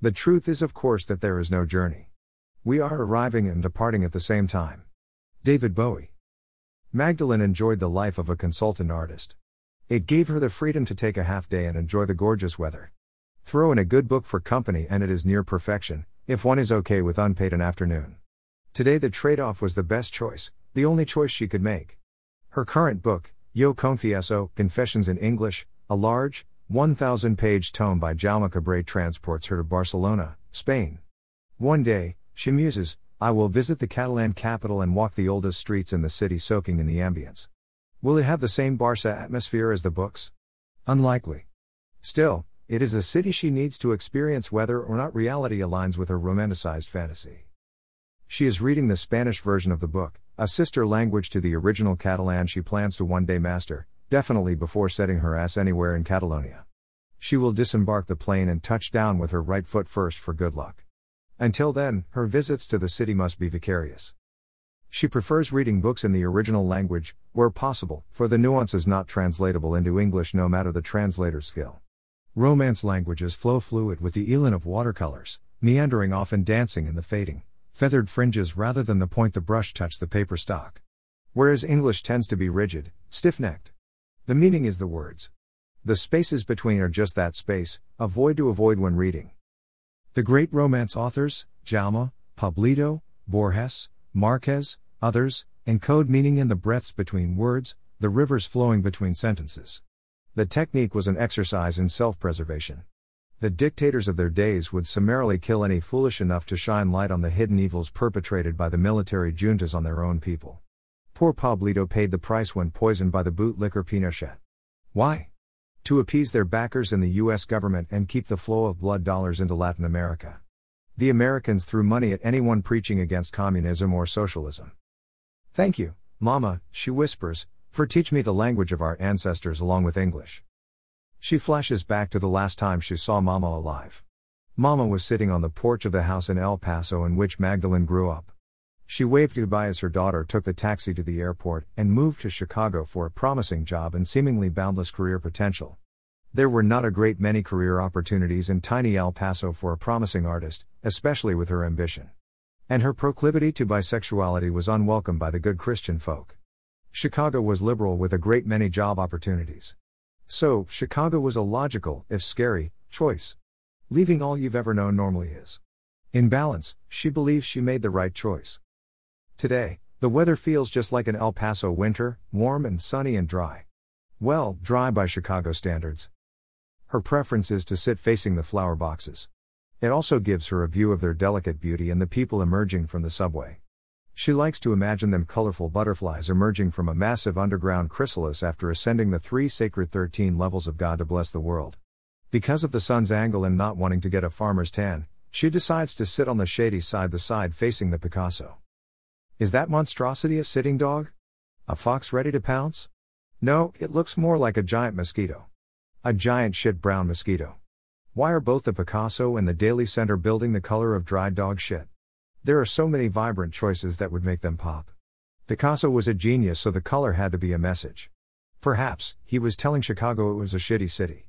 The truth is, of course, that there is no journey. We are arriving and departing at the same time. David Bowie. Magdalene enjoyed the life of a consultant artist. It gave her the freedom to take a half day and enjoy the gorgeous weather. Throw in a good book for company and it is near perfection, if one is okay with unpaid an afternoon. Today the trade off was the best choice, the only choice she could make. Her current book, Yo Confieso Confessions in English, a large, 1,000 page tome by Jaume Cabré transports her to Barcelona, Spain. One day, she muses, I will visit the Catalan capital and walk the oldest streets in the city soaking in the ambience. Will it have the same Barca atmosphere as the books? Unlikely. Still, it is a city she needs to experience whether or not reality aligns with her romanticized fantasy. She is reading the Spanish version of the book, a sister language to the original Catalan she plans to one day master, definitely before setting her ass anywhere in Catalonia. She will disembark the plane and touch down with her right foot first for good luck. Until then, her visits to the city must be vicarious. She prefers reading books in the original language, where possible, for the nuance is not translatable into English no matter the translator's skill. Romance languages flow fluid with the elan of watercolors, meandering often dancing in the fading, feathered fringes rather than the point the brush touched the paper stock. Whereas English tends to be rigid, stiff necked. The meaning is the words. The spaces between are just that space, avoid to avoid when reading. The great Romance authors, Jaume, Pablito, Borges, Marquez, others, encode meaning in the breaths between words, the rivers flowing between sentences. The technique was an exercise in self preservation. The dictators of their days would summarily kill any foolish enough to shine light on the hidden evils perpetrated by the military juntas on their own people. Poor Pablito paid the price when poisoned by the bootlicker Pinochet. Why? To appease their backers in the US government and keep the flow of blood dollars into Latin America. The Americans threw money at anyone preaching against communism or socialism. Thank you, Mama, she whispers, for teach me the language of our ancestors along with English. She flashes back to the last time she saw Mama alive. Mama was sitting on the porch of the house in El Paso in which Magdalene grew up. She waved goodbye as her daughter took the taxi to the airport and moved to Chicago for a promising job and seemingly boundless career potential. There were not a great many career opportunities in tiny El Paso for a promising artist, especially with her ambition. And her proclivity to bisexuality was unwelcome by the good Christian folk. Chicago was liberal with a great many job opportunities. So, Chicago was a logical, if scary, choice. Leaving all you've ever known normally is. In balance, she believes she made the right choice. Today, the weather feels just like an El Paso winter, warm and sunny and dry. Well, dry by Chicago standards. Her preference is to sit facing the flower boxes. It also gives her a view of their delicate beauty and the people emerging from the subway. She likes to imagine them colorful butterflies emerging from a massive underground chrysalis after ascending the three sacred 13 levels of God to bless the world. Because of the sun's angle and not wanting to get a farmer's tan, she decides to sit on the shady side, the side facing the Picasso. Is that monstrosity a sitting dog? A fox ready to pounce? No, it looks more like a giant mosquito. A giant shit brown mosquito. Why are both the Picasso and the Daley Center building the color of dried dog shit? There are so many vibrant choices that would make them pop. Picasso was a genius, so the color had to be a message. Perhaps, he was telling Chicago it was a shitty city.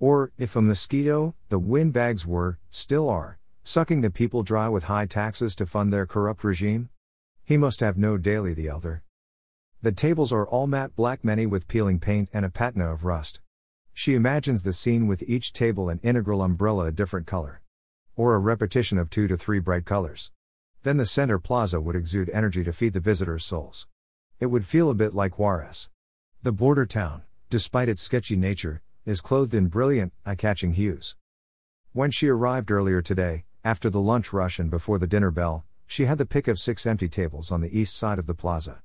Or, if a mosquito, the windbags were, still are, sucking the people dry with high taxes to fund their corrupt regime? He must have no Daley the elder. The tables are all matte black, many with peeling paint and a patina of rust. She imagines the scene with each table and integral umbrella a different color. Or a repetition of two to three bright colors. Then the center plaza would exude energy to feed the visitors' souls. It would feel a bit like Juarez. The border town, despite its sketchy nature, is clothed in brilliant, eye catching hues. When she arrived earlier today, after the lunch rush and before the dinner bell, she had the pick of six empty tables on the east side of the plaza.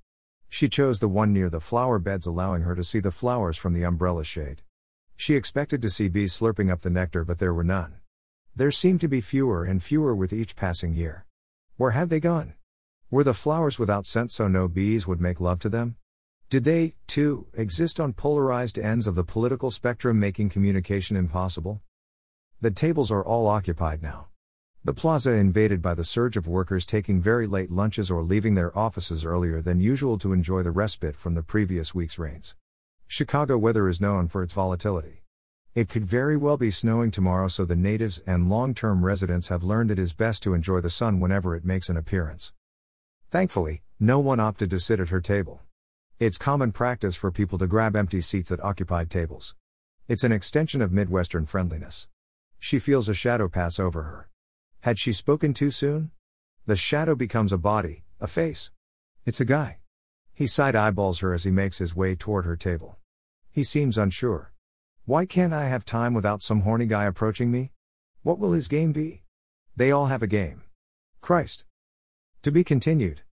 She chose the one near the flower beds, allowing her to see the flowers from the umbrella shade. She expected to see bees slurping up the nectar, but there were none. There seemed to be fewer and fewer with each passing year. Where had they gone? Were the flowers without scent so no bees would make love to them? Did they, too, exist on polarized ends of the political spectrum, making communication impossible? The tables are all occupied now. The plaza invaded by the surge of workers taking very late lunches or leaving their offices earlier than usual to enjoy the respite from the previous week's rains. Chicago weather is known for its volatility. It could very well be snowing tomorrow, so the natives and long term residents have learned it is best to enjoy the sun whenever it makes an appearance. Thankfully, no one opted to sit at her table. It's common practice for people to grab empty seats at occupied tables. It's an extension of Midwestern friendliness. She feels a shadow pass over her. Had she spoken too soon? The shadow becomes a body, a face. It's a guy. He side eyeballs her as he makes his way toward her table. He seems unsure. Why can't I have time without some horny guy approaching me? What will his game be? They all have a game. Christ. To be continued.